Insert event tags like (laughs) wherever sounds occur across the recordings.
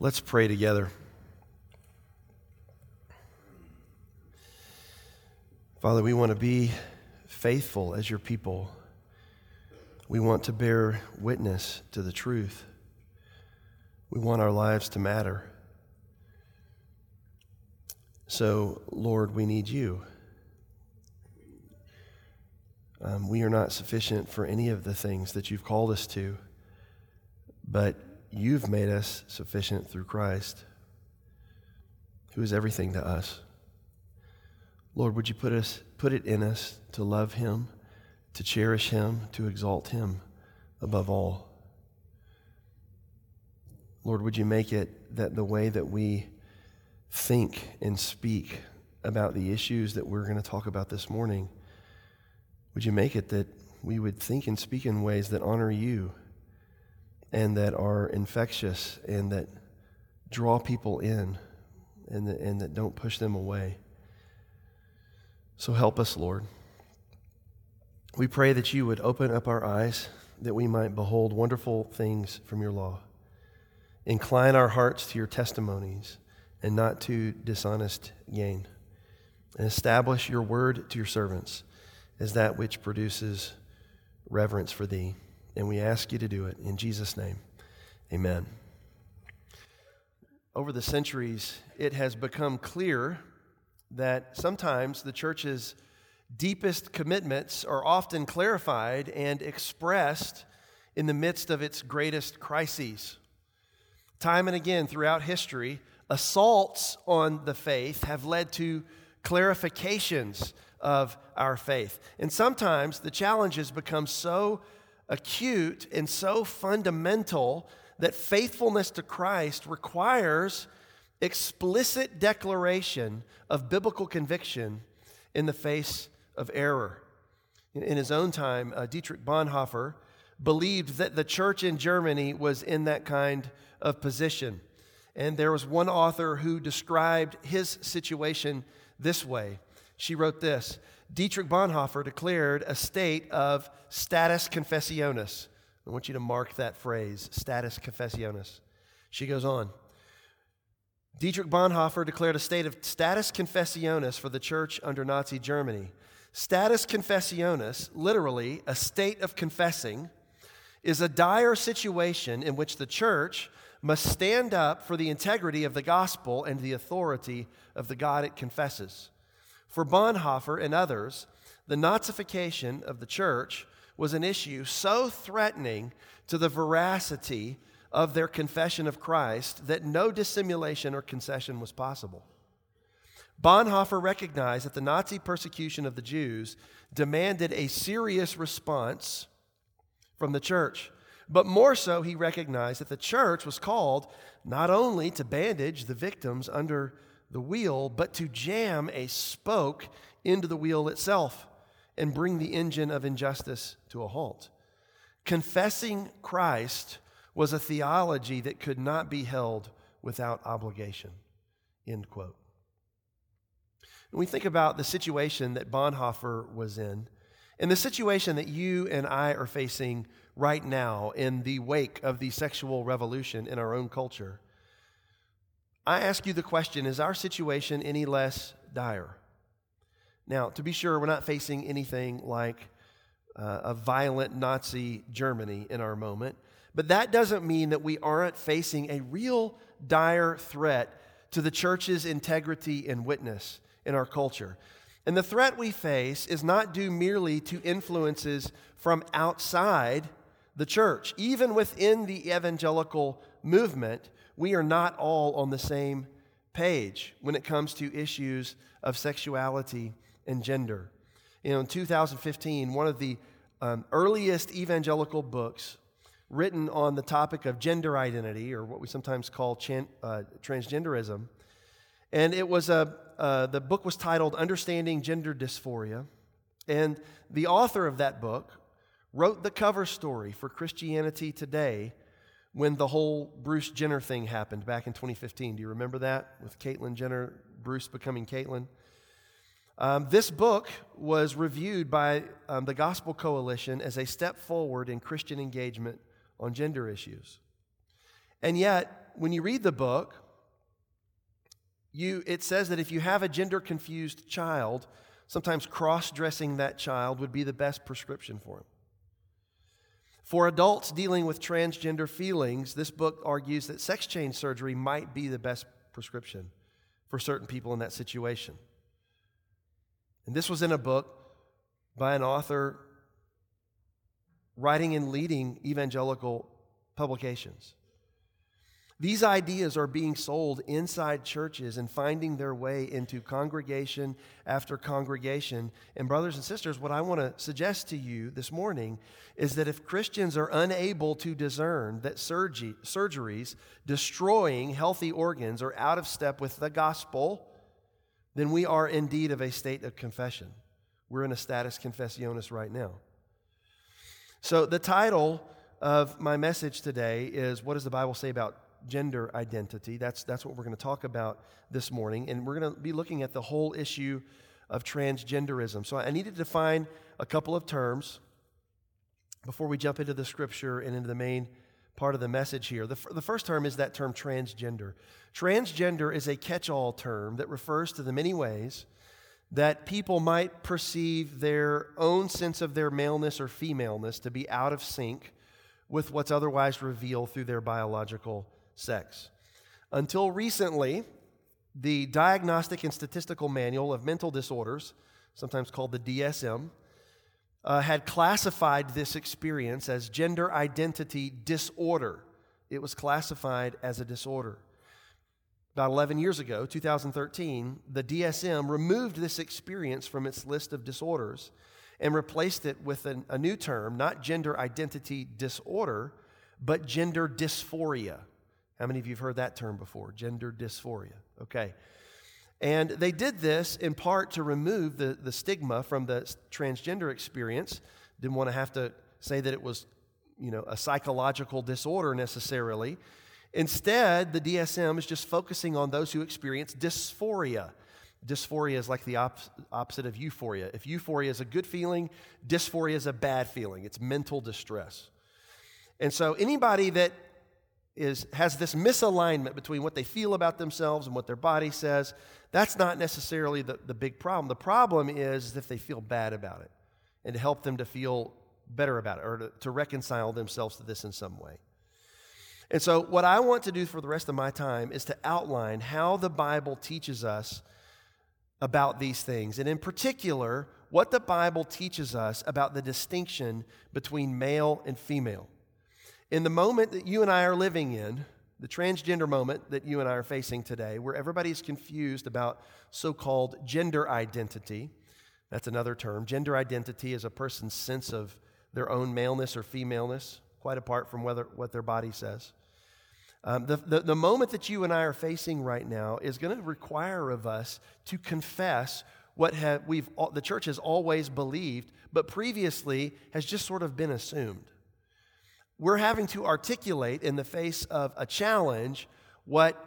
Let's pray together. Father, we want to be faithful as your people. We want to bear witness to the truth. We want our lives to matter. So, Lord, we need you. Um, we are not sufficient for any of the things that you've called us to, but you've made us sufficient through Christ, who is everything to us. Lord, would you put us put it in us to love him, to cherish him, to exalt him above all. Lord, would you make it that the way that we think and speak about the issues that we're going to talk about this morning, would you make it that we would think and speak in ways that honor you and that are infectious and that draw people in and that, and that don't push them away? So help us, Lord. We pray that you would open up our eyes that we might behold wonderful things from your law. Incline our hearts to your testimonies and not to dishonest gain. And establish your word to your servants as that which produces reverence for thee. And we ask you to do it in Jesus' name. Amen. Over the centuries, it has become clear that sometimes the church's deepest commitments are often clarified and expressed in the midst of its greatest crises. Time and again throughout history, assaults on the faith have led to clarifications of our faith. And sometimes the challenges become so acute and so fundamental that faithfulness to Christ requires explicit declaration of biblical conviction in the face of error. In his own time, uh, Dietrich Bonhoeffer believed that the church in Germany was in that kind of position. And there was one author who described his situation this way. She wrote this Dietrich Bonhoeffer declared a state of status confessionis. I want you to mark that phrase, status confessionis. She goes on. Dietrich Bonhoeffer declared a state of status confessionis for the church under Nazi Germany. Status confessionis, literally a state of confessing, is a dire situation in which the church must stand up for the integrity of the gospel and the authority of the God it confesses. For Bonhoeffer and others, the Nazification of the church was an issue so threatening to the veracity of their confession of Christ that no dissimulation or concession was possible. Bonhoeffer recognized that the Nazi persecution of the Jews demanded a serious response from the church. But more so, he recognized that the church was called not only to bandage the victims under the wheel, but to jam a spoke into the wheel itself and bring the engine of injustice to a halt. Confessing Christ was a theology that could not be held without obligation. End quote. When we think about the situation that Bonhoeffer was in, and the situation that you and I are facing right now in the wake of the sexual revolution in our own culture, I ask you the question is our situation any less dire? Now, to be sure, we're not facing anything like uh, a violent Nazi Germany in our moment, but that doesn't mean that we aren't facing a real dire threat to the church's integrity and witness in our culture. And the threat we face is not due merely to influences from outside the church. Even within the evangelical movement, we are not all on the same page when it comes to issues of sexuality and gender. You know, in 2015, one of the um, earliest evangelical books written on the topic of gender identity, or what we sometimes call chan- uh, transgenderism. And it was a, uh, the book was titled Understanding Gender Dysphoria. And the author of that book wrote the cover story for Christianity Today when the whole Bruce Jenner thing happened back in 2015. Do you remember that? With Caitlyn Jenner, Bruce becoming Caitlyn? Um, this book was reviewed by um, the Gospel Coalition as a step forward in Christian engagement on gender issues. And yet, when you read the book, you, it says that if you have a gender confused child, sometimes cross dressing that child would be the best prescription for him. For adults dealing with transgender feelings, this book argues that sex change surgery might be the best prescription for certain people in that situation. And this was in a book by an author writing and leading evangelical publications. These ideas are being sold inside churches and finding their way into congregation after congregation. And, brothers and sisters, what I want to suggest to you this morning is that if Christians are unable to discern that surgery, surgeries destroying healthy organs are out of step with the gospel, then we are indeed of a state of confession. We're in a status confessionis right now. So, the title of my message today is What does the Bible say about gender identity? That's, that's what we're going to talk about this morning. And we're going to be looking at the whole issue of transgenderism. So, I needed to define a couple of terms before we jump into the scripture and into the main part of the message here. The, f- the first term is that term transgender. Transgender is a catch all term that refers to the many ways that people might perceive their own sense of their maleness or femaleness to be out of sync with what's otherwise revealed through their biological sex. Until recently, the Diagnostic and Statistical Manual of Mental Disorders, sometimes called the DSM, uh, had classified this experience as gender identity disorder. It was classified as a disorder. About 11 years ago, 2013, the DSM removed this experience from its list of disorders and replaced it with an, a new term, not gender identity disorder, but gender dysphoria. How many of you have heard that term before? Gender dysphoria. Okay. And they did this in part to remove the, the stigma from the transgender experience. Didn't want to have to say that it was, you know, a psychological disorder necessarily. Instead, the DSM is just focusing on those who experience dysphoria. Dysphoria is like the op- opposite of euphoria. If euphoria is a good feeling, dysphoria is a bad feeling. It's mental distress. And so, anybody that is, has this misalignment between what they feel about themselves and what their body says, that's not necessarily the, the big problem. The problem is if they feel bad about it and to help them to feel better about it or to, to reconcile themselves to this in some way. And so, what I want to do for the rest of my time is to outline how the Bible teaches us about these things, and in particular, what the Bible teaches us about the distinction between male and female. In the moment that you and I are living in, the transgender moment that you and I are facing today, where everybody's confused about so called gender identity, that's another term. Gender identity is a person's sense of their own maleness or femaleness, quite apart from whether, what their body says. Um, the, the, the moment that you and I are facing right now is going to require of us to confess what have, we've, the church has always believed, but previously has just sort of been assumed we're having to articulate in the face of a challenge what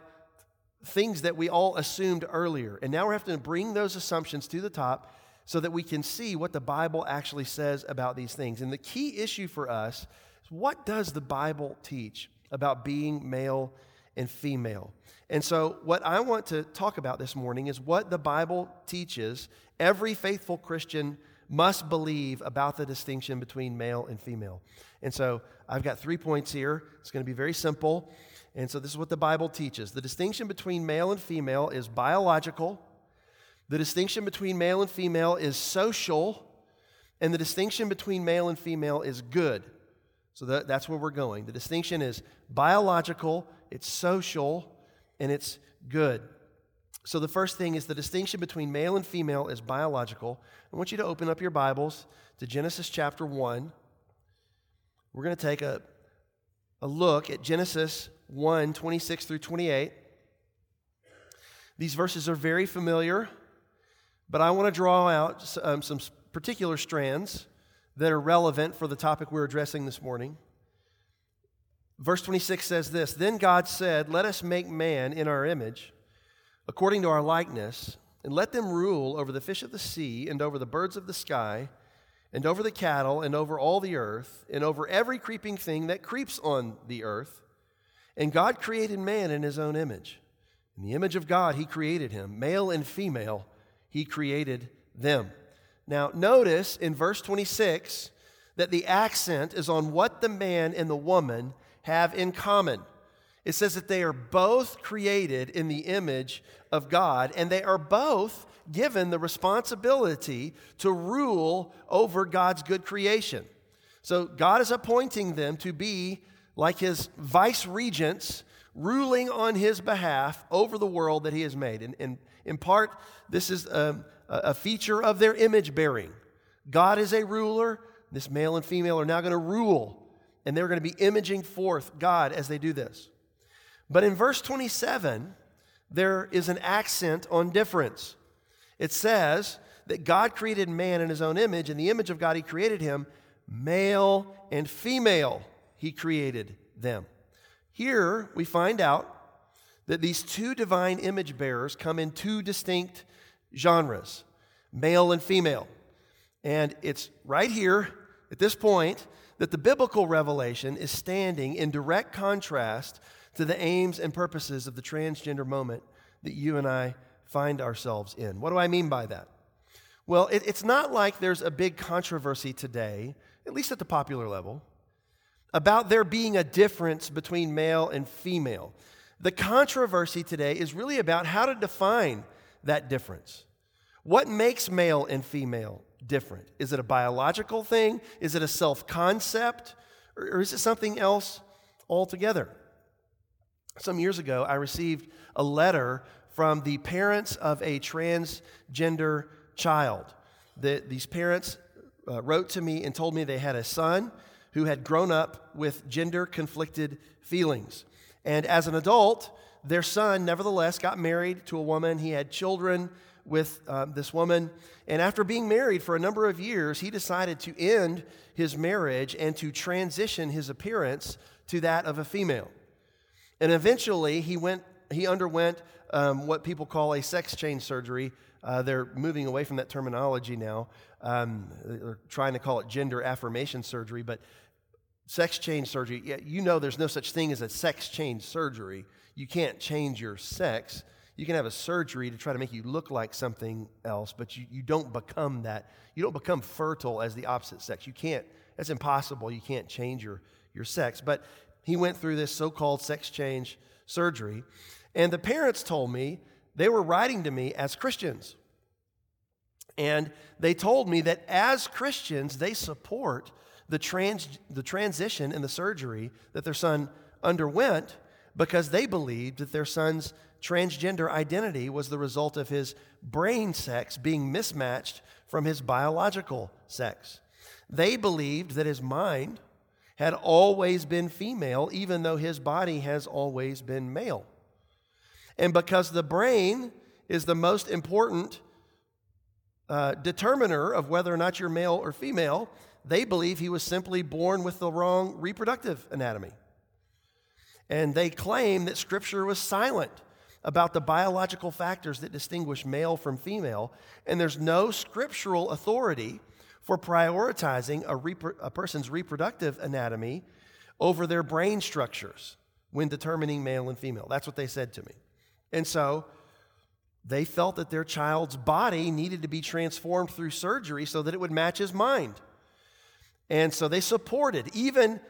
things that we all assumed earlier. And now we're having to bring those assumptions to the top so that we can see what the Bible actually says about these things. And the key issue for us is what does the Bible teach about being male and female? And so, what I want to talk about this morning is what the Bible teaches every faithful Christian must believe about the distinction between male and female. And so I've got three points here. It's going to be very simple. And so this is what the Bible teaches the distinction between male and female is biological, the distinction between male and female is social, and the distinction between male and female is good. So that, that's where we're going. The distinction is biological, it's social, and it's good. So, the first thing is the distinction between male and female is biological. I want you to open up your Bibles to Genesis chapter 1. We're going to take a, a look at Genesis 1 26 through 28. These verses are very familiar, but I want to draw out um, some particular strands that are relevant for the topic we're addressing this morning. Verse 26 says this Then God said, Let us make man in our image according to our likeness, and let them rule over the fish of the sea, and over the birds of the sky, and over the cattle, and over all the earth, and over every creeping thing that creeps on the earth. And God created man in his own image. In the image of God, he created him. Male and female, he created them. Now, notice in verse 26 that the accent is on what the man and the woman have in common. It says that they are both created in the image of God, and they are both given the responsibility to rule over God's good creation. So God is appointing them to be like his vice regents, ruling on his behalf over the world that he has made. And, and in part, this is a, a feature of their image bearing. God is a ruler. This male and female are now going to rule, and they're going to be imaging forth God as they do this. But in verse 27, there is an accent on difference. It says that God created man in his own image. In the image of God, he created him, male and female, he created them. Here we find out that these two divine image bearers come in two distinct genres male and female. And it's right here at this point that the biblical revelation is standing in direct contrast to the aims and purposes of the transgender moment that you and I find ourselves in. What do I mean by that? Well, it, it's not like there's a big controversy today, at least at the popular level, about there being a difference between male and female. The controversy today is really about how to define that difference. What makes male and female different? Is it a biological thing? Is it a self concept? Or is it something else altogether? Some years ago, I received a letter from the parents of a transgender child. The, these parents uh, wrote to me and told me they had a son who had grown up with gender conflicted feelings. And as an adult, their son nevertheless got married to a woman. He had children with uh, this woman. And after being married for a number of years, he decided to end his marriage and to transition his appearance to that of a female. And eventually, he, went, he underwent um, what people call a sex change surgery. Uh, they're moving away from that terminology now. Um, they're trying to call it gender affirmation surgery, but sex change surgery, yeah, you know there's no such thing as a sex change surgery. You can't change your sex. You can have a surgery to try to make you look like something else, but you, you don't become that. You don't become fertile as the opposite sex. You can't, that's impossible. You can't change your, your sex. But he went through this so called sex change surgery. And the parents told me they were writing to me as Christians. And they told me that as Christians, they support the, trans, the transition and the surgery that their son underwent because they believed that their son's transgender identity was the result of his brain sex being mismatched from his biological sex. They believed that his mind had always been female, even though his body has always been male. And because the brain is the most important uh, determiner of whether or not you're male or female, they believe he was simply born with the wrong reproductive anatomy. And they claim that Scripture was silent about the biological factors that distinguish male from female, and there's no scriptural authority for prioritizing a, repro- a person's reproductive anatomy over their brain structures when determining male and female. That's what they said to me. And so they felt that their child's body needed to be transformed through surgery so that it would match his mind. And so they supported, even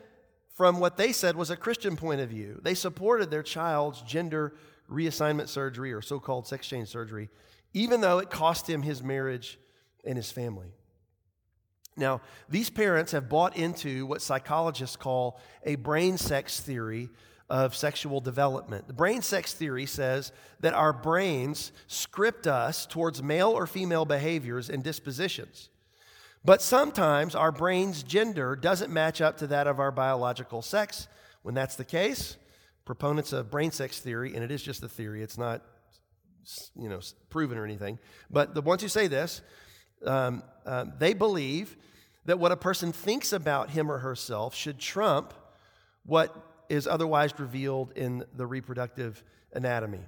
from what they said was a Christian point of view, they supported their child's gender reassignment surgery or so called sex change surgery, even though it cost him his marriage and his family. Now, these parents have bought into what psychologists call a brain sex theory of sexual development. The brain sex theory says that our brains script us towards male or female behaviors and dispositions. But sometimes our brain's gender doesn't match up to that of our biological sex. When that's the case, proponents of brain sex theory, and it is just a theory, it's not you know, proven or anything, but the ones who say this, um, um, they believe that what a person thinks about him or herself should trump what is otherwise revealed in the reproductive anatomy.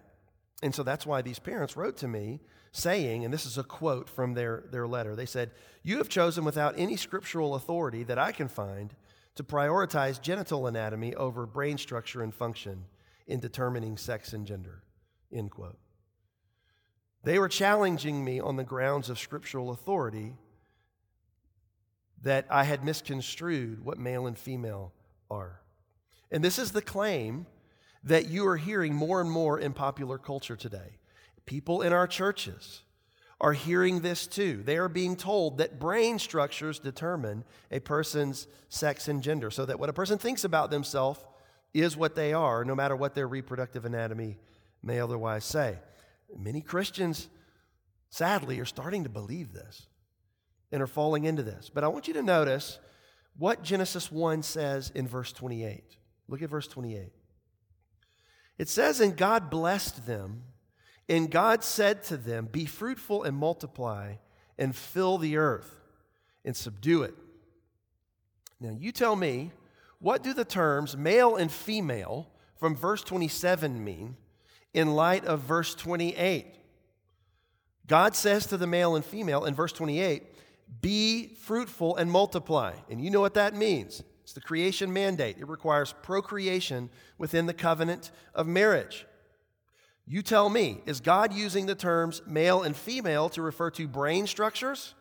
And so that's why these parents wrote to me saying, and this is a quote from their, their letter they said, You have chosen without any scriptural authority that I can find to prioritize genital anatomy over brain structure and function in determining sex and gender. End quote. They were challenging me on the grounds of scriptural authority that I had misconstrued what male and female are. And this is the claim that you are hearing more and more in popular culture today. People in our churches are hearing this too. They are being told that brain structures determine a person's sex and gender, so that what a person thinks about themselves is what they are, no matter what their reproductive anatomy may otherwise say. Many Christians, sadly, are starting to believe this and are falling into this. But I want you to notice what Genesis 1 says in verse 28. Look at verse 28. It says, And God blessed them, and God said to them, Be fruitful and multiply, and fill the earth, and subdue it. Now, you tell me, what do the terms male and female from verse 27 mean in light of verse 28? God says to the male and female in verse 28, Be fruitful and multiply. And you know what that means. It's the creation mandate. It requires procreation within the covenant of marriage. You tell me, is God using the terms male and female to refer to brain structures?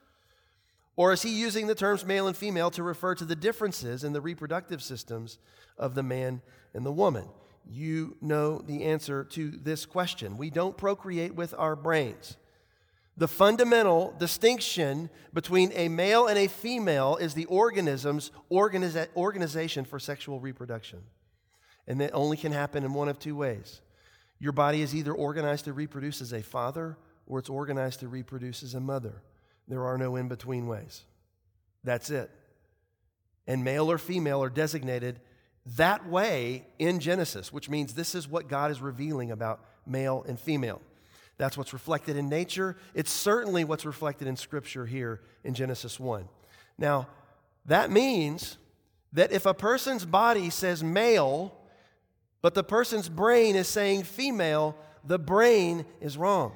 Or is he using the terms male and female to refer to the differences in the reproductive systems of the man and the woman? You know the answer to this question. We don't procreate with our brains. The fundamental distinction between a male and a female is the organism's organiza- organization for sexual reproduction. And that only can happen in one of two ways. Your body is either organized to reproduce as a father or it's organized to reproduce as a mother. There are no in between ways. That's it. And male or female are designated that way in Genesis, which means this is what God is revealing about male and female. That's what's reflected in nature. It's certainly what's reflected in Scripture here in Genesis 1. Now, that means that if a person's body says male, but the person's brain is saying female, the brain is wrong.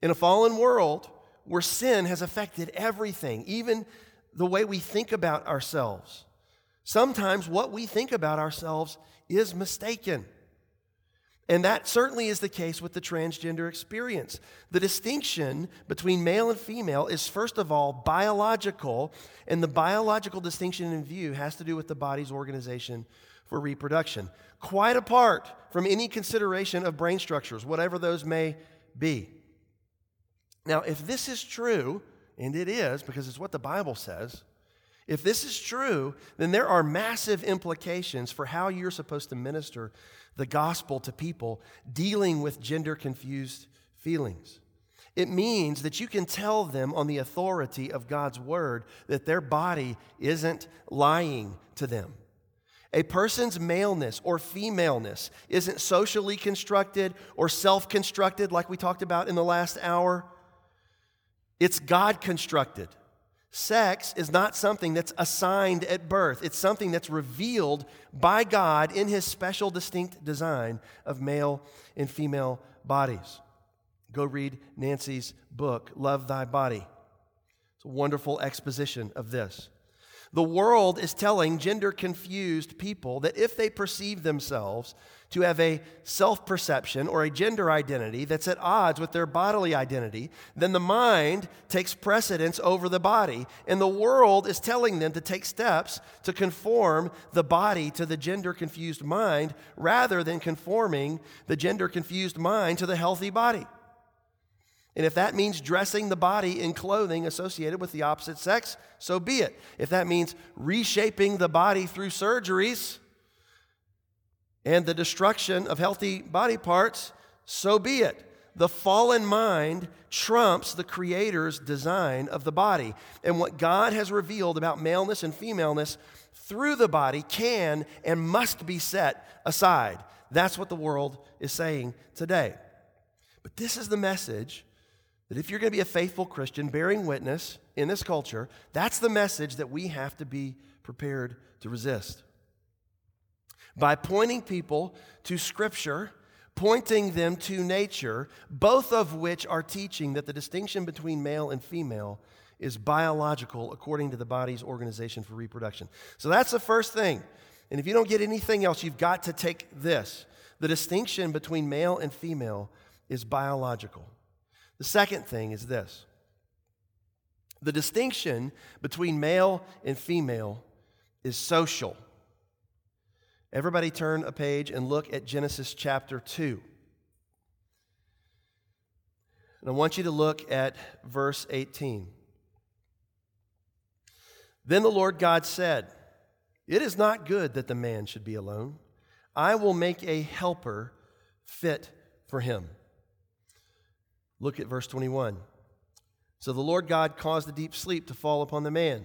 In a fallen world where sin has affected everything, even the way we think about ourselves, sometimes what we think about ourselves is mistaken. And that certainly is the case with the transgender experience. The distinction between male and female is, first of all, biological, and the biological distinction in view has to do with the body's organization for reproduction, quite apart from any consideration of brain structures, whatever those may be. Now, if this is true, and it is because it's what the Bible says, if this is true, then there are massive implications for how you're supposed to minister the gospel to people dealing with gender confused feelings. It means that you can tell them on the authority of God's word that their body isn't lying to them. A person's maleness or femaleness isn't socially constructed or self constructed, like we talked about in the last hour. It's God constructed. Sex is not something that's assigned at birth, it's something that's revealed by God in His special, distinct design of male and female bodies. Go read Nancy's book, Love Thy Body. It's a wonderful exposition of this. The world is telling gender confused people that if they perceive themselves to have a self perception or a gender identity that's at odds with their bodily identity, then the mind takes precedence over the body. And the world is telling them to take steps to conform the body to the gender confused mind rather than conforming the gender confused mind to the healthy body. And if that means dressing the body in clothing associated with the opposite sex, so be it. If that means reshaping the body through surgeries, and the destruction of healthy body parts, so be it. The fallen mind trumps the Creator's design of the body. And what God has revealed about maleness and femaleness through the body can and must be set aside. That's what the world is saying today. But this is the message that if you're going to be a faithful Christian bearing witness in this culture, that's the message that we have to be prepared to resist by pointing people to Scripture, pointing them to nature, both of which are teaching that the distinction between male and female is biological according to the body's organization for reproduction. So that's the first thing. And if you don't get anything else, you've got to take this. The distinction between male and female is biological. The second thing is this the distinction between male and female is social. Everybody turn a page and look at Genesis chapter 2. And I want you to look at verse 18. Then the Lord God said, It is not good that the man should be alone. I will make a helper fit for him. Look at verse 21. So the Lord God caused a deep sleep to fall upon the man,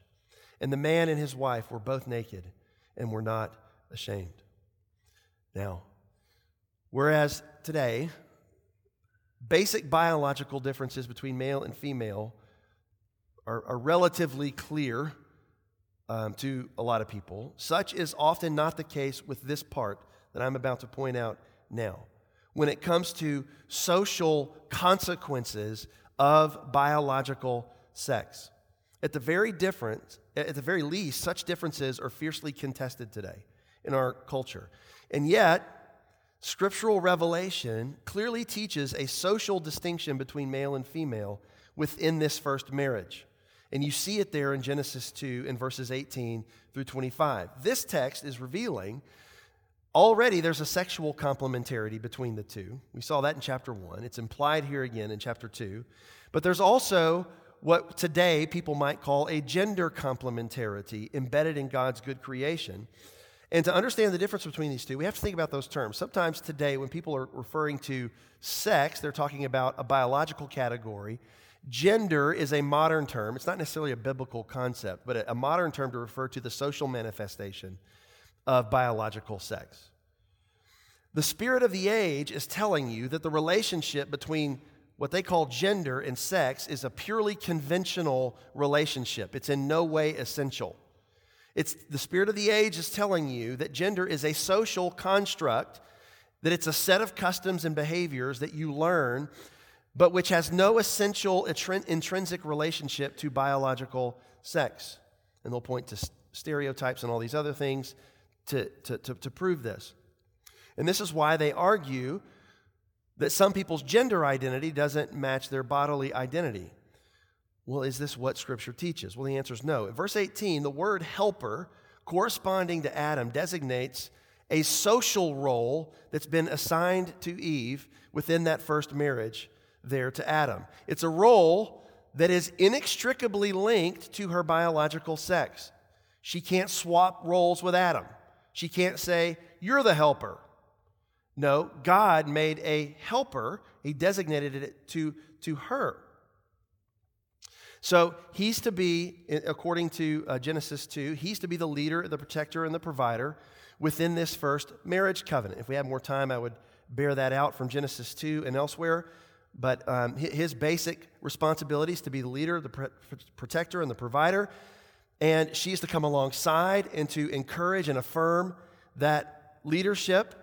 And the man and his wife were both naked and were not ashamed. Now, whereas today basic biological differences between male and female are, are relatively clear um, to a lot of people. Such is often not the case with this part that I'm about to point out now. When it comes to social consequences of biological sex, at the very different, at the very least, such differences are fiercely contested today in our culture. And yet, Scriptural revelation clearly teaches a social distinction between male and female within this first marriage. And you see it there in Genesis 2 in verses 18 through 25. This text is revealing already there's a sexual complementarity between the two. We saw that in chapter 1. It's implied here again in chapter 2. But there's also what today people might call a gender complementarity embedded in God's good creation. And to understand the difference between these two, we have to think about those terms. Sometimes today, when people are referring to sex, they're talking about a biological category. Gender is a modern term. It's not necessarily a biblical concept, but a modern term to refer to the social manifestation of biological sex. The spirit of the age is telling you that the relationship between what they call gender and sex is a purely conventional relationship. It's in no way essential. It's the spirit of the age is telling you that gender is a social construct, that it's a set of customs and behaviors that you learn, but which has no essential intrinsic relationship to biological sex. And they'll point to stereotypes and all these other things to, to, to, to prove this. And this is why they argue that some people's gender identity doesn't match their bodily identity. Well, is this what Scripture teaches? Well, the answer is no. In verse 18, the word helper, corresponding to Adam, designates a social role that's been assigned to Eve within that first marriage there to Adam. It's a role that is inextricably linked to her biological sex. She can't swap roles with Adam. She can't say, You're the helper. No, God made a helper, He designated it to, to her. So he's to be, according to uh, Genesis 2, he's to be the leader, the protector, and the provider within this first marriage covenant. If we had more time, I would bear that out from Genesis 2 and elsewhere. But um, his basic responsibility is to be the leader, the protector, and the provider. And she's to come alongside and to encourage and affirm that leadership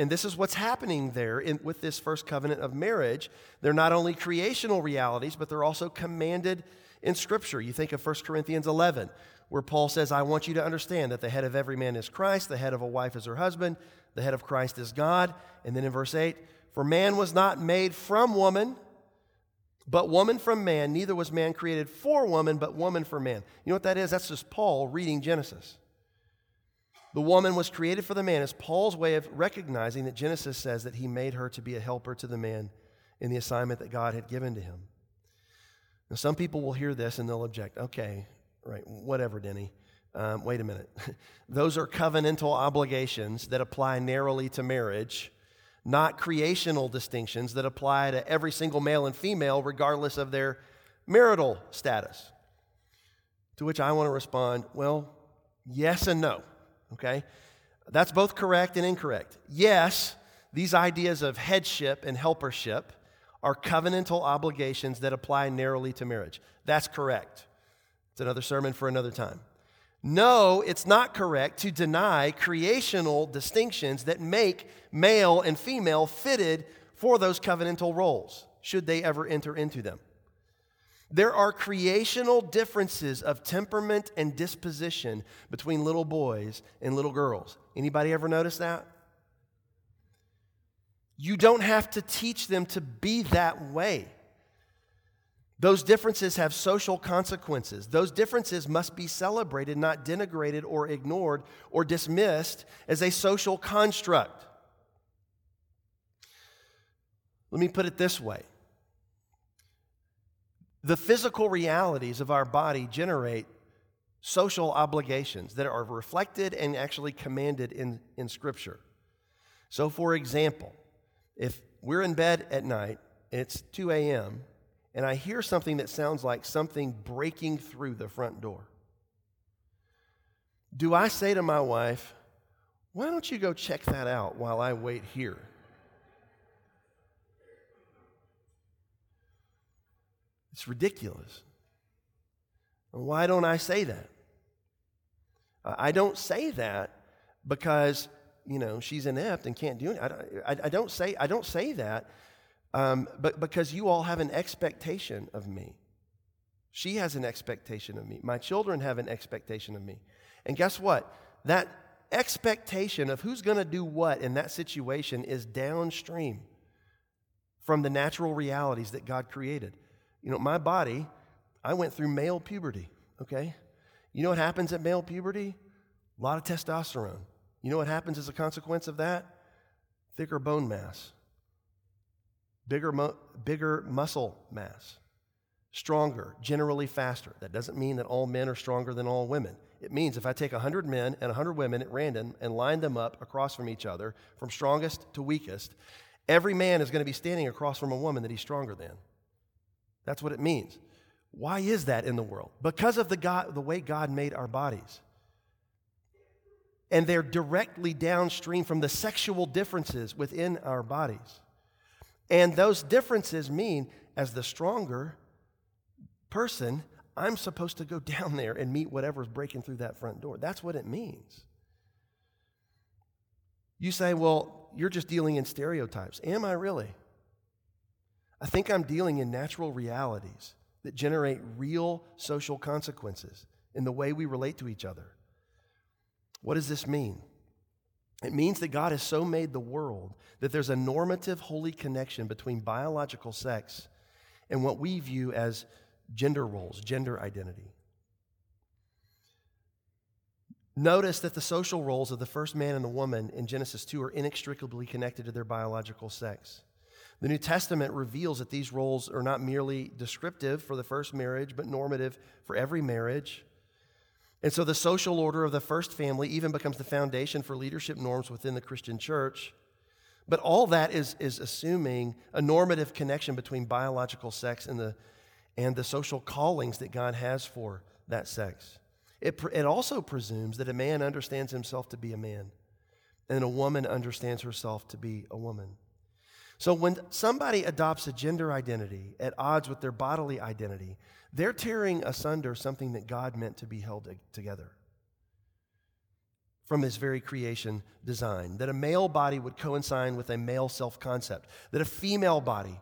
and this is what's happening there in, with this first covenant of marriage. They're not only creational realities, but they're also commanded in Scripture. You think of 1 Corinthians 11, where Paul says, I want you to understand that the head of every man is Christ, the head of a wife is her husband, the head of Christ is God. And then in verse 8, for man was not made from woman, but woman from man. Neither was man created for woman, but woman for man. You know what that is? That's just Paul reading Genesis. The woman was created for the man is Paul's way of recognizing that Genesis says that he made her to be a helper to the man in the assignment that God had given to him. Now, some people will hear this and they'll object. Okay, right, whatever, Denny. Um, wait a minute. (laughs) Those are covenantal obligations that apply narrowly to marriage, not creational distinctions that apply to every single male and female, regardless of their marital status. To which I want to respond, well, yes and no, okay? That's both correct and incorrect. Yes, these ideas of headship and helpership are covenantal obligations that apply narrowly to marriage. That's correct. It's another sermon for another time. No, it's not correct to deny creational distinctions that make male and female fitted for those covenantal roles, should they ever enter into them. There are creational differences of temperament and disposition between little boys and little girls. Anybody ever notice that? You don't have to teach them to be that way. Those differences have social consequences. Those differences must be celebrated, not denigrated or ignored or dismissed as a social construct. Let me put it this way the physical realities of our body generate social obligations that are reflected and actually commanded in, in Scripture. So, for example, if we're in bed at night and it's 2 a.m., and I hear something that sounds like something breaking through the front door, do I say to my wife, Why don't you go check that out while I wait here? It's ridiculous. Why don't I say that? I don't say that because, you know, she's inept and can't do it. I, I, I don't, say, I don't say that um, but because you all have an expectation of me. She has an expectation of me. My children have an expectation of me. And guess what? That expectation of who's going to do what in that situation is downstream from the natural realities that God created. You know, my body, I went through male puberty, okay? You know what happens at male puberty? A lot of testosterone. You know what happens as a consequence of that? Thicker bone mass, bigger, mu- bigger muscle mass, stronger, generally faster. That doesn't mean that all men are stronger than all women. It means if I take 100 men and 100 women at random and line them up across from each other, from strongest to weakest, every man is going to be standing across from a woman that he's stronger than. That's what it means. Why is that in the world? Because of the, God, the way God made our bodies. And they're directly downstream from the sexual differences within our bodies. And those differences mean, as the stronger person, I'm supposed to go (laughs) down there and meet whatever's breaking through that front door. That's what it means. You say, well, you're just dealing in stereotypes. Am I really? I think I'm dealing in natural realities that generate real social consequences in the way we relate to each other. What does this mean? It means that God has so made the world that there's a normative, holy connection between biological sex and what we view as gender roles, gender identity. Notice that the social roles of the first man and the woman in Genesis 2 are inextricably connected to their biological sex. The New Testament reveals that these roles are not merely descriptive for the first marriage, but normative for every marriage. And so the social order of the first family even becomes the foundation for leadership norms within the Christian church. But all that is, is assuming a normative connection between biological sex and the, and the social callings that God has for that sex. It, it also presumes that a man understands himself to be a man and a woman understands herself to be a woman. So when somebody adopts a gender identity at odds with their bodily identity, they're tearing asunder something that God meant to be held together from his very creation design. That a male body would coincide with a male self concept, that a female body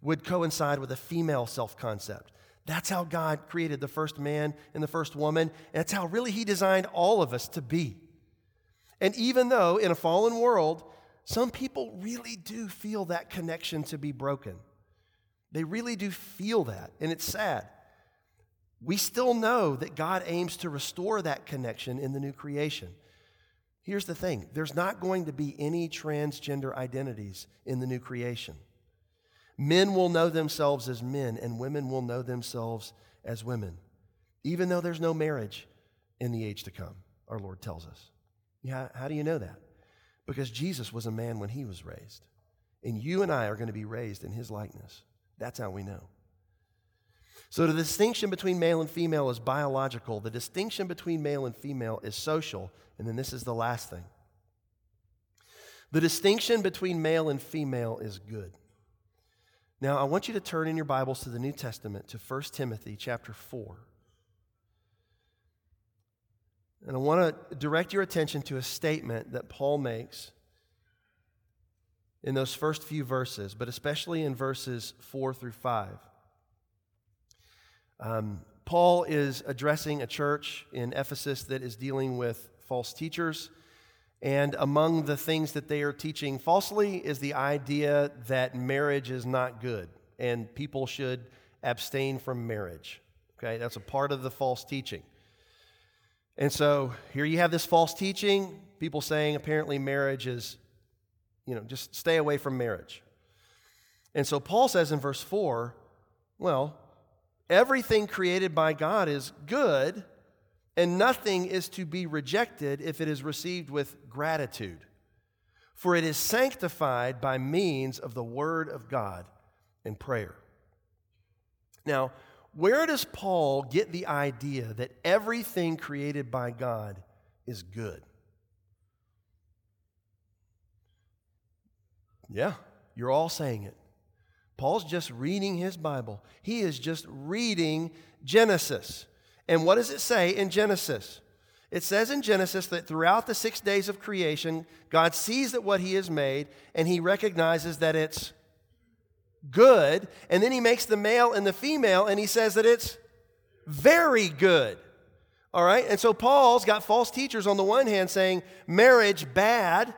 would coincide with a female self concept. That's how God created the first man and the first woman. And that's how really he designed all of us to be. And even though in a fallen world, some people really do feel that connection to be broken. They really do feel that, and it's sad. We still know that God aims to restore that connection in the new creation. Here's the thing there's not going to be any transgender identities in the new creation. Men will know themselves as men, and women will know themselves as women, even though there's no marriage in the age to come, our Lord tells us. Yeah, how do you know that? Because Jesus was a man when he was raised. And you and I are going to be raised in his likeness. That's how we know. So the distinction between male and female is biological, the distinction between male and female is social, and then this is the last thing. The distinction between male and female is good. Now, I want you to turn in your Bibles to the New Testament to 1 Timothy chapter 4. And I want to direct your attention to a statement that Paul makes in those first few verses, but especially in verses 4 through 5. Um, Paul is addressing a church in Ephesus that is dealing with false teachers. And among the things that they are teaching falsely is the idea that marriage is not good and people should abstain from marriage. Okay, that's a part of the false teaching. And so here you have this false teaching, people saying apparently marriage is, you know, just stay away from marriage. And so Paul says in verse 4, well, everything created by God is good, and nothing is to be rejected if it is received with gratitude. For it is sanctified by means of the word of God and prayer. Now, where does Paul get the idea that everything created by God is good? Yeah, you're all saying it. Paul's just reading his Bible. He is just reading Genesis. And what does it say in Genesis? It says in Genesis that throughout the six days of creation, God sees that what he has made and he recognizes that it's good. And then he makes the male and the female and he says that it's very good. All right? And so Paul's got false teachers on the one hand saying marriage bad,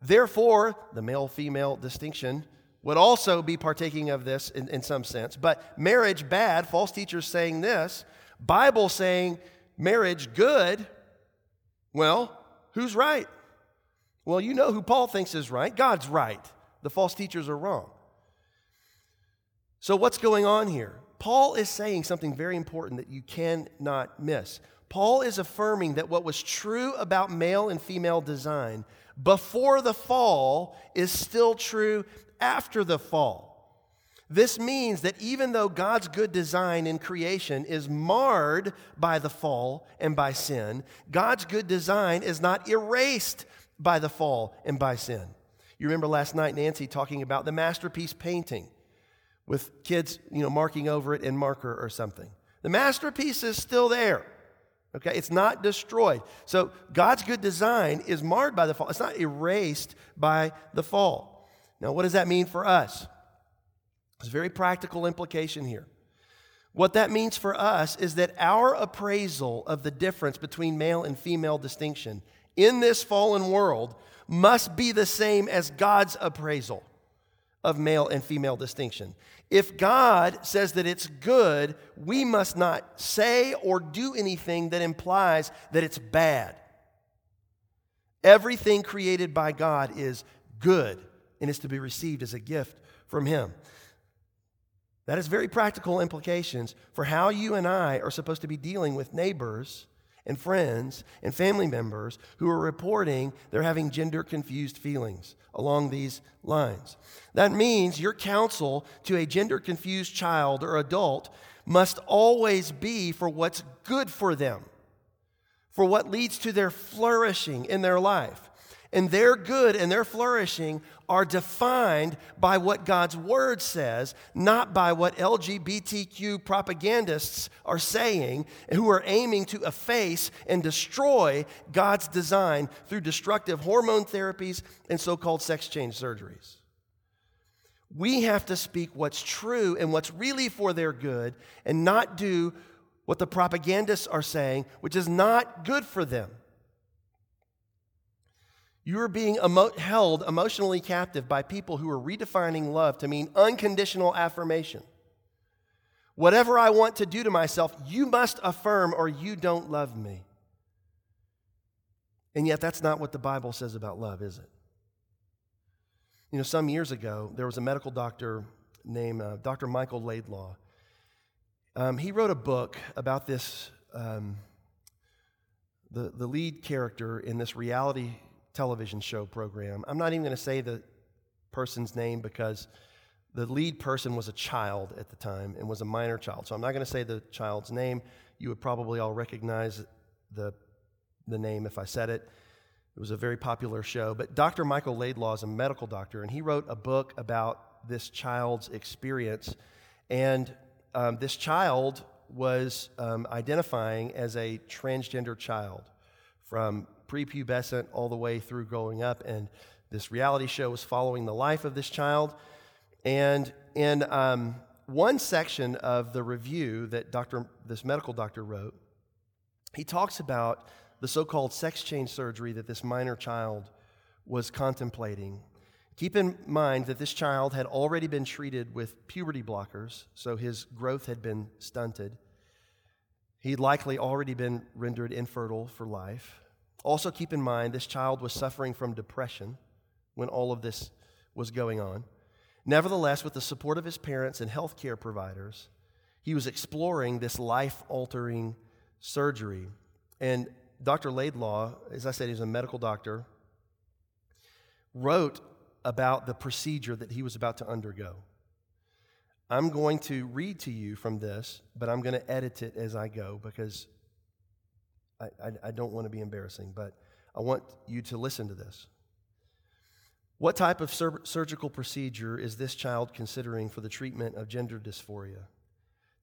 therefore the male female distinction would also be partaking of this in, in some sense. But marriage bad, false teachers saying this, Bible saying marriage good. Well, who's right? Well, you know who Paul thinks is right. God's right. The false teachers are wrong. So, what's going on here? Paul is saying something very important that you cannot miss. Paul is affirming that what was true about male and female design before the fall is still true after the fall. This means that even though God's good design in creation is marred by the fall and by sin, God's good design is not erased by the fall and by sin. You remember last night Nancy talking about the masterpiece painting with kids, you know, marking over it in marker or something. The masterpiece is still there. Okay, it's not destroyed. So God's good design is marred by the fall. It's not erased by the fall. Now, what does that mean for us? There's a very practical implication here. What that means for us is that our appraisal of the difference between male and female distinction in this fallen world must be the same as God's appraisal of male and female distinction. If God says that it's good, we must not say or do anything that implies that it's bad. Everything created by God is good and is to be received as a gift from Him. That has very practical implications for how you and I are supposed to be dealing with neighbors and friends and family members who are reporting they're having gender confused feelings along these lines. That means your counsel to a gender confused child or adult must always be for what's good for them, for what leads to their flourishing in their life and their good and their flourishing are defined by what God's word says, not by what LGBTQ propagandists are saying, who are aiming to efface and destroy God's design through destructive hormone therapies and so called sex change surgeries. We have to speak what's true and what's really for their good and not do what the propagandists are saying, which is not good for them. You are being emo- held emotionally captive by people who are redefining love to mean unconditional affirmation. Whatever I want to do to myself, you must affirm or you don't love me. And yet, that's not what the Bible says about love, is it? You know, some years ago, there was a medical doctor named uh, Dr. Michael Laidlaw. Um, he wrote a book about this, um, the, the lead character in this reality television show program. I'm not even going to say the person's name because The lead person was a child at the time and was a minor child. So I'm not going to say the child's name. You would probably all recognize the, the name if I said it. It was a very popular show. But Dr. Michael Laidlaw is a medical doctor, and he wrote a book about this child's experience. And um, this child was um, identifying as a transgender child from prepubescent all the way through growing up. And this reality show was following the life of this child. And in um, one section of the review that Dr. this medical doctor wrote, he talks about the so called sex change surgery that this minor child was contemplating. Keep in mind that this child had already been treated with puberty blockers, so his growth had been stunted. He'd likely already been rendered infertile for life. Also, keep in mind this child was suffering from depression when all of this was going on. Nevertheless, with the support of his parents and healthcare providers, he was exploring this life altering surgery. And Dr. Laidlaw, as I said, he's a medical doctor, wrote about the procedure that he was about to undergo. I'm going to read to you from this, but I'm going to edit it as I go because I, I, I don't want to be embarrassing, but I want you to listen to this. What type of sur- surgical procedure is this child considering for the treatment of gender dysphoria?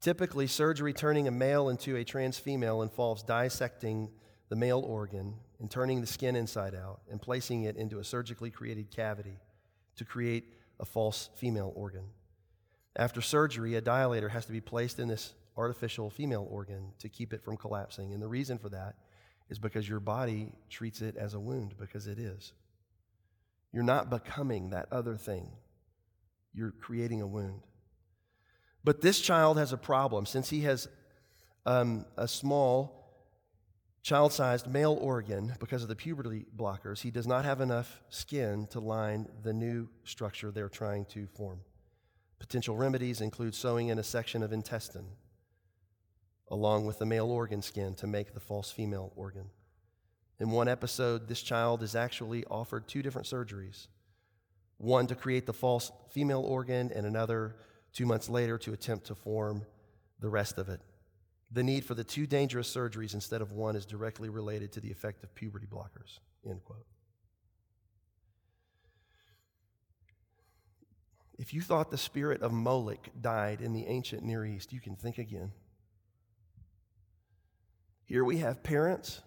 Typically, surgery turning a male into a trans female involves dissecting the male organ and turning the skin inside out and placing it into a surgically created cavity to create a false female organ. After surgery, a dilator has to be placed in this artificial female organ to keep it from collapsing. And the reason for that is because your body treats it as a wound, because it is. You're not becoming that other thing, you're creating a wound. But this child has a problem. Since he has um, a small, child sized male organ, because of the puberty blockers, he does not have enough skin to line the new structure they're trying to form. Potential remedies include sewing in a section of intestine along with the male organ skin to make the false female organ. In one episode, this child is actually offered two different surgeries one to create the false female organ, and another two months later to attempt to form the rest of it. The need for the two dangerous surgeries instead of one is directly related to the effect of puberty blockers. End quote. If you thought the spirit of Moloch died in the ancient Near East, you can think again. Here we have parents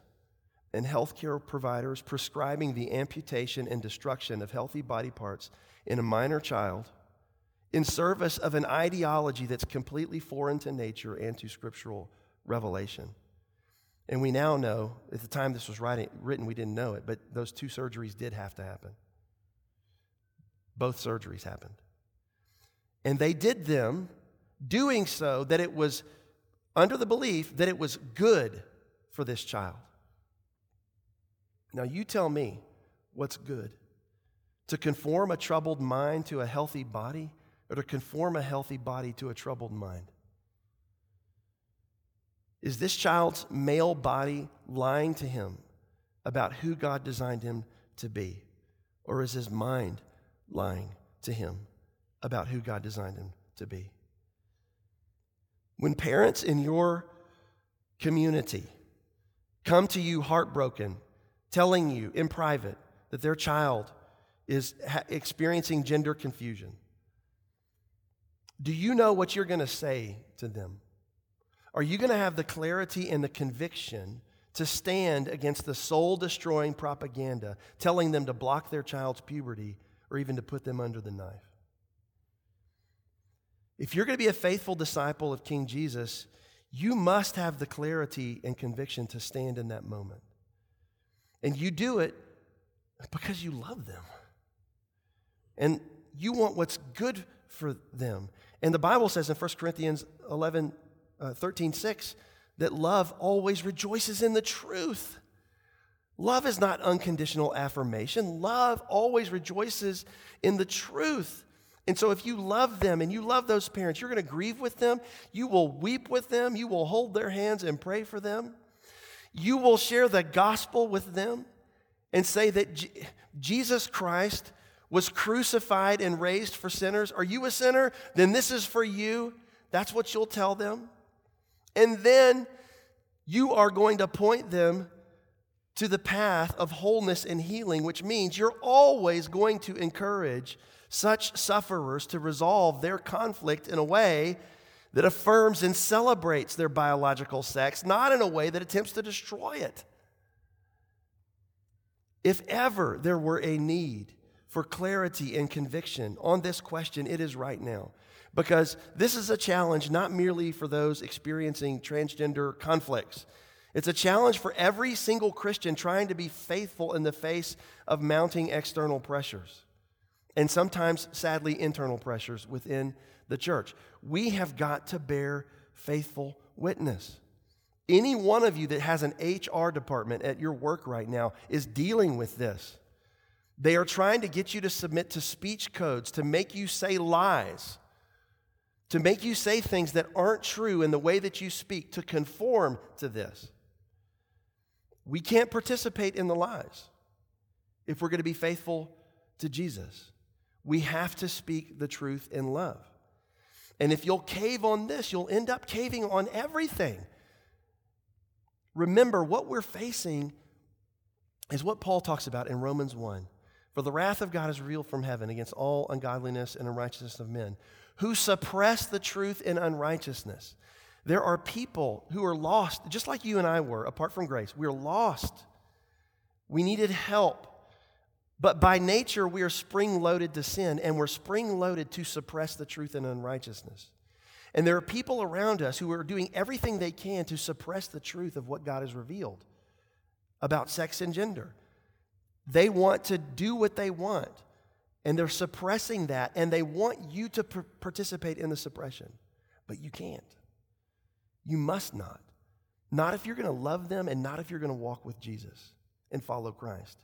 and healthcare providers prescribing the amputation and destruction of healthy body parts in a minor child in service of an ideology that's completely foreign to nature and to scriptural revelation. And we now know, at the time this was writing, written, we didn't know it, but those two surgeries did have to happen. Both surgeries happened. And they did them doing so that it was under the belief that it was good for this child. Now, you tell me what's good. To conform a troubled mind to a healthy body, or to conform a healthy body to a troubled mind? Is this child's male body lying to him about who God designed him to be? Or is his mind lying to him about who God designed him to be? When parents in your community come to you heartbroken, telling you in private that their child is experiencing gender confusion. Do you know what you're going to say to them? Are you going to have the clarity and the conviction to stand against the soul destroying propaganda telling them to block their child's puberty or even to put them under the knife? If you're going to be a faithful disciple of King Jesus, you must have the clarity and conviction to stand in that moment. And you do it because you love them. And you want what's good for them. And the Bible says in 1 Corinthians 11, uh, 13, 6, that love always rejoices in the truth. Love is not unconditional affirmation. Love always rejoices in the truth. And so, if you love them and you love those parents, you're going to grieve with them. You will weep with them. You will hold their hands and pray for them. You will share the gospel with them and say that J- Jesus Christ was crucified and raised for sinners. Are you a sinner? Then this is for you. That's what you'll tell them. And then you are going to point them to the path of wholeness and healing, which means you're always going to encourage such sufferers to resolve their conflict in a way that affirms and celebrates their biological sex, not in a way that attempts to destroy it. If ever there were a need for clarity and conviction on this question, it is right now. Because this is a challenge not merely for those experiencing transgender conflicts. It's a challenge for every single Christian trying to be faithful in the face of mounting external pressures and sometimes, sadly, internal pressures within the church. We have got to bear faithful witness. Any one of you that has an HR department at your work right now is dealing with this. They are trying to get you to submit to speech codes, to make you say lies, to make you say things that aren't true in the way that you speak, to conform to this. We can't participate in the lies if we're going to be faithful to Jesus. We have to speak the truth in love. And if you'll cave on this, you'll end up caving on everything. Remember, what we're facing is what Paul talks about in Romans 1. For the wrath of God is revealed from heaven against all ungodliness and unrighteousness of men, who suppress the truth in unrighteousness. There are people who are lost, just like you and I were, apart from grace. We're lost. We needed help. But by nature, we are spring loaded to sin, and we're spring loaded to suppress the truth in unrighteousness. And there are people around us who are doing everything they can to suppress the truth of what God has revealed about sex and gender. They want to do what they want, and they're suppressing that, and they want you to participate in the suppression. But you can't. You must not. Not if you're going to love them, and not if you're going to walk with Jesus and follow Christ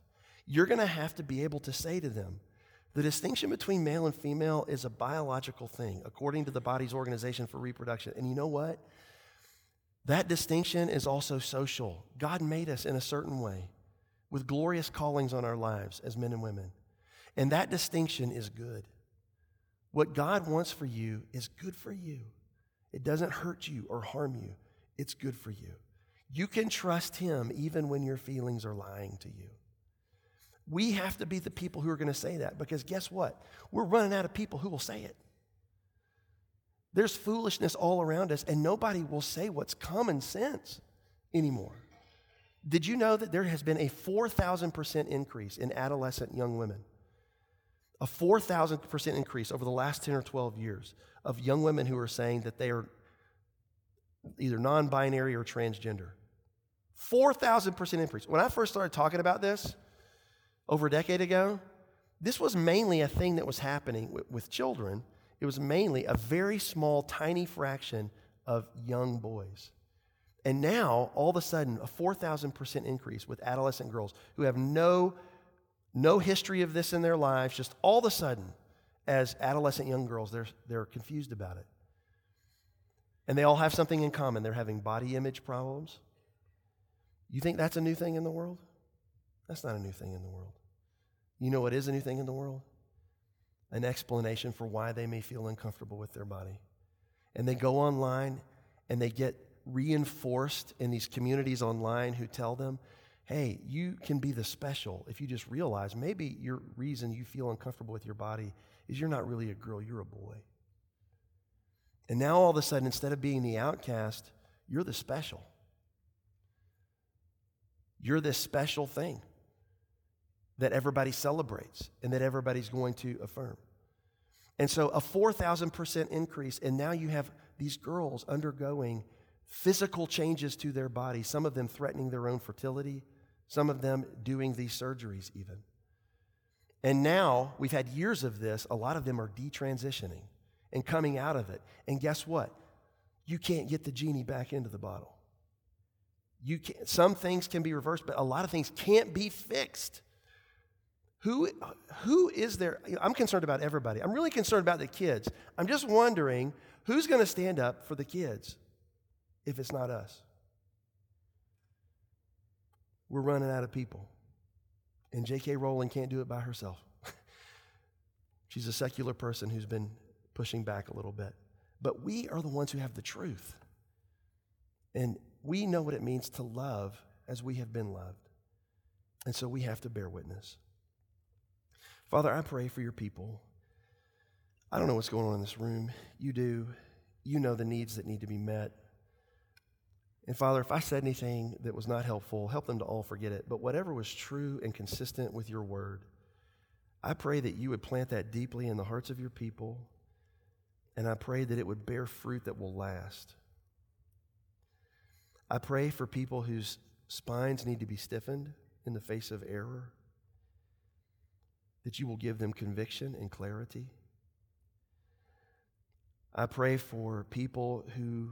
you're going to have to be able to say to them, the distinction between male and female is a biological thing, according to the body's organization for reproduction. And you know what? That distinction is also social. God made us in a certain way with glorious callings on our lives as men and women. And that distinction is good. What God wants for you is good for you. It doesn't hurt you or harm you, it's good for you. You can trust Him even when your feelings are lying to you. We have to be the people who are going to say that because guess what? We're running out of people who will say it. There's foolishness all around us, and nobody will say what's common sense anymore. Did you know that there has been a 4,000% increase in adolescent young women? A 4,000% increase over the last 10 or 12 years of young women who are saying that they are either non binary or transgender. 4,000% increase. When I first started talking about this, over a decade ago, this was mainly a thing that was happening with, with children. It was mainly a very small, tiny fraction of young boys. And now, all of a sudden, a 4,000% increase with adolescent girls who have no, no history of this in their lives, just all of a sudden, as adolescent young girls, they're, they're confused about it. And they all have something in common. They're having body image problems. You think that's a new thing in the world? That's not a new thing in the world. You know what is a new thing in the world? An explanation for why they may feel uncomfortable with their body. And they go online and they get reinforced in these communities online who tell them, hey, you can be the special if you just realize maybe your reason you feel uncomfortable with your body is you're not really a girl, you're a boy. And now all of a sudden, instead of being the outcast, you're the special. You're this special thing that everybody celebrates and that everybody's going to affirm. And so a 4,000% increase, and now you have these girls undergoing physical changes to their body, some of them threatening their own fertility, some of them doing these surgeries even. And now we've had years of this, a lot of them are detransitioning and coming out of it. And guess what? You can't get the genie back into the bottle. You can, some things can be reversed, but a lot of things can't be fixed. Who, who is there? I'm concerned about everybody. I'm really concerned about the kids. I'm just wondering who's going to stand up for the kids if it's not us? We're running out of people. And J.K. Rowling can't do it by herself. (laughs) She's a secular person who's been pushing back a little bit. But we are the ones who have the truth. And we know what it means to love as we have been loved. And so we have to bear witness. Father, I pray for your people. I don't know what's going on in this room. You do. You know the needs that need to be met. And Father, if I said anything that was not helpful, help them to all forget it. But whatever was true and consistent with your word, I pray that you would plant that deeply in the hearts of your people. And I pray that it would bear fruit that will last. I pray for people whose spines need to be stiffened in the face of error, that you will give them conviction and clarity. I pray for people who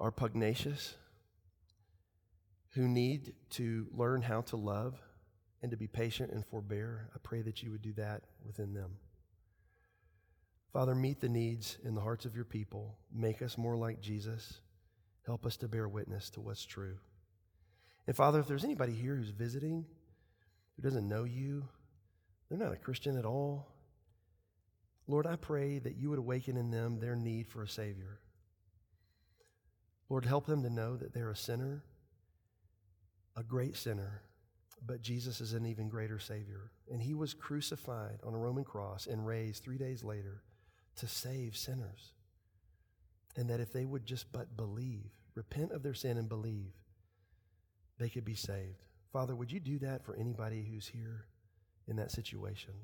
are pugnacious, who need to learn how to love and to be patient and forbear. I pray that you would do that within them. Father, meet the needs in the hearts of your people. Make us more like Jesus. Help us to bear witness to what's true. And Father, if there's anybody here who's visiting, who doesn't know you, they're not a Christian at all. Lord, I pray that you would awaken in them their need for a Savior. Lord, help them to know that they're a sinner, a great sinner, but Jesus is an even greater Savior. And He was crucified on a Roman cross and raised three days later to save sinners. And that if they would just but believe, repent of their sin and believe, they could be saved. Father, would you do that for anybody who's here in that situation?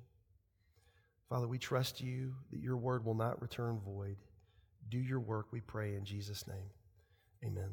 Father, we trust you that your word will not return void. Do your work, we pray in Jesus' name. Amen.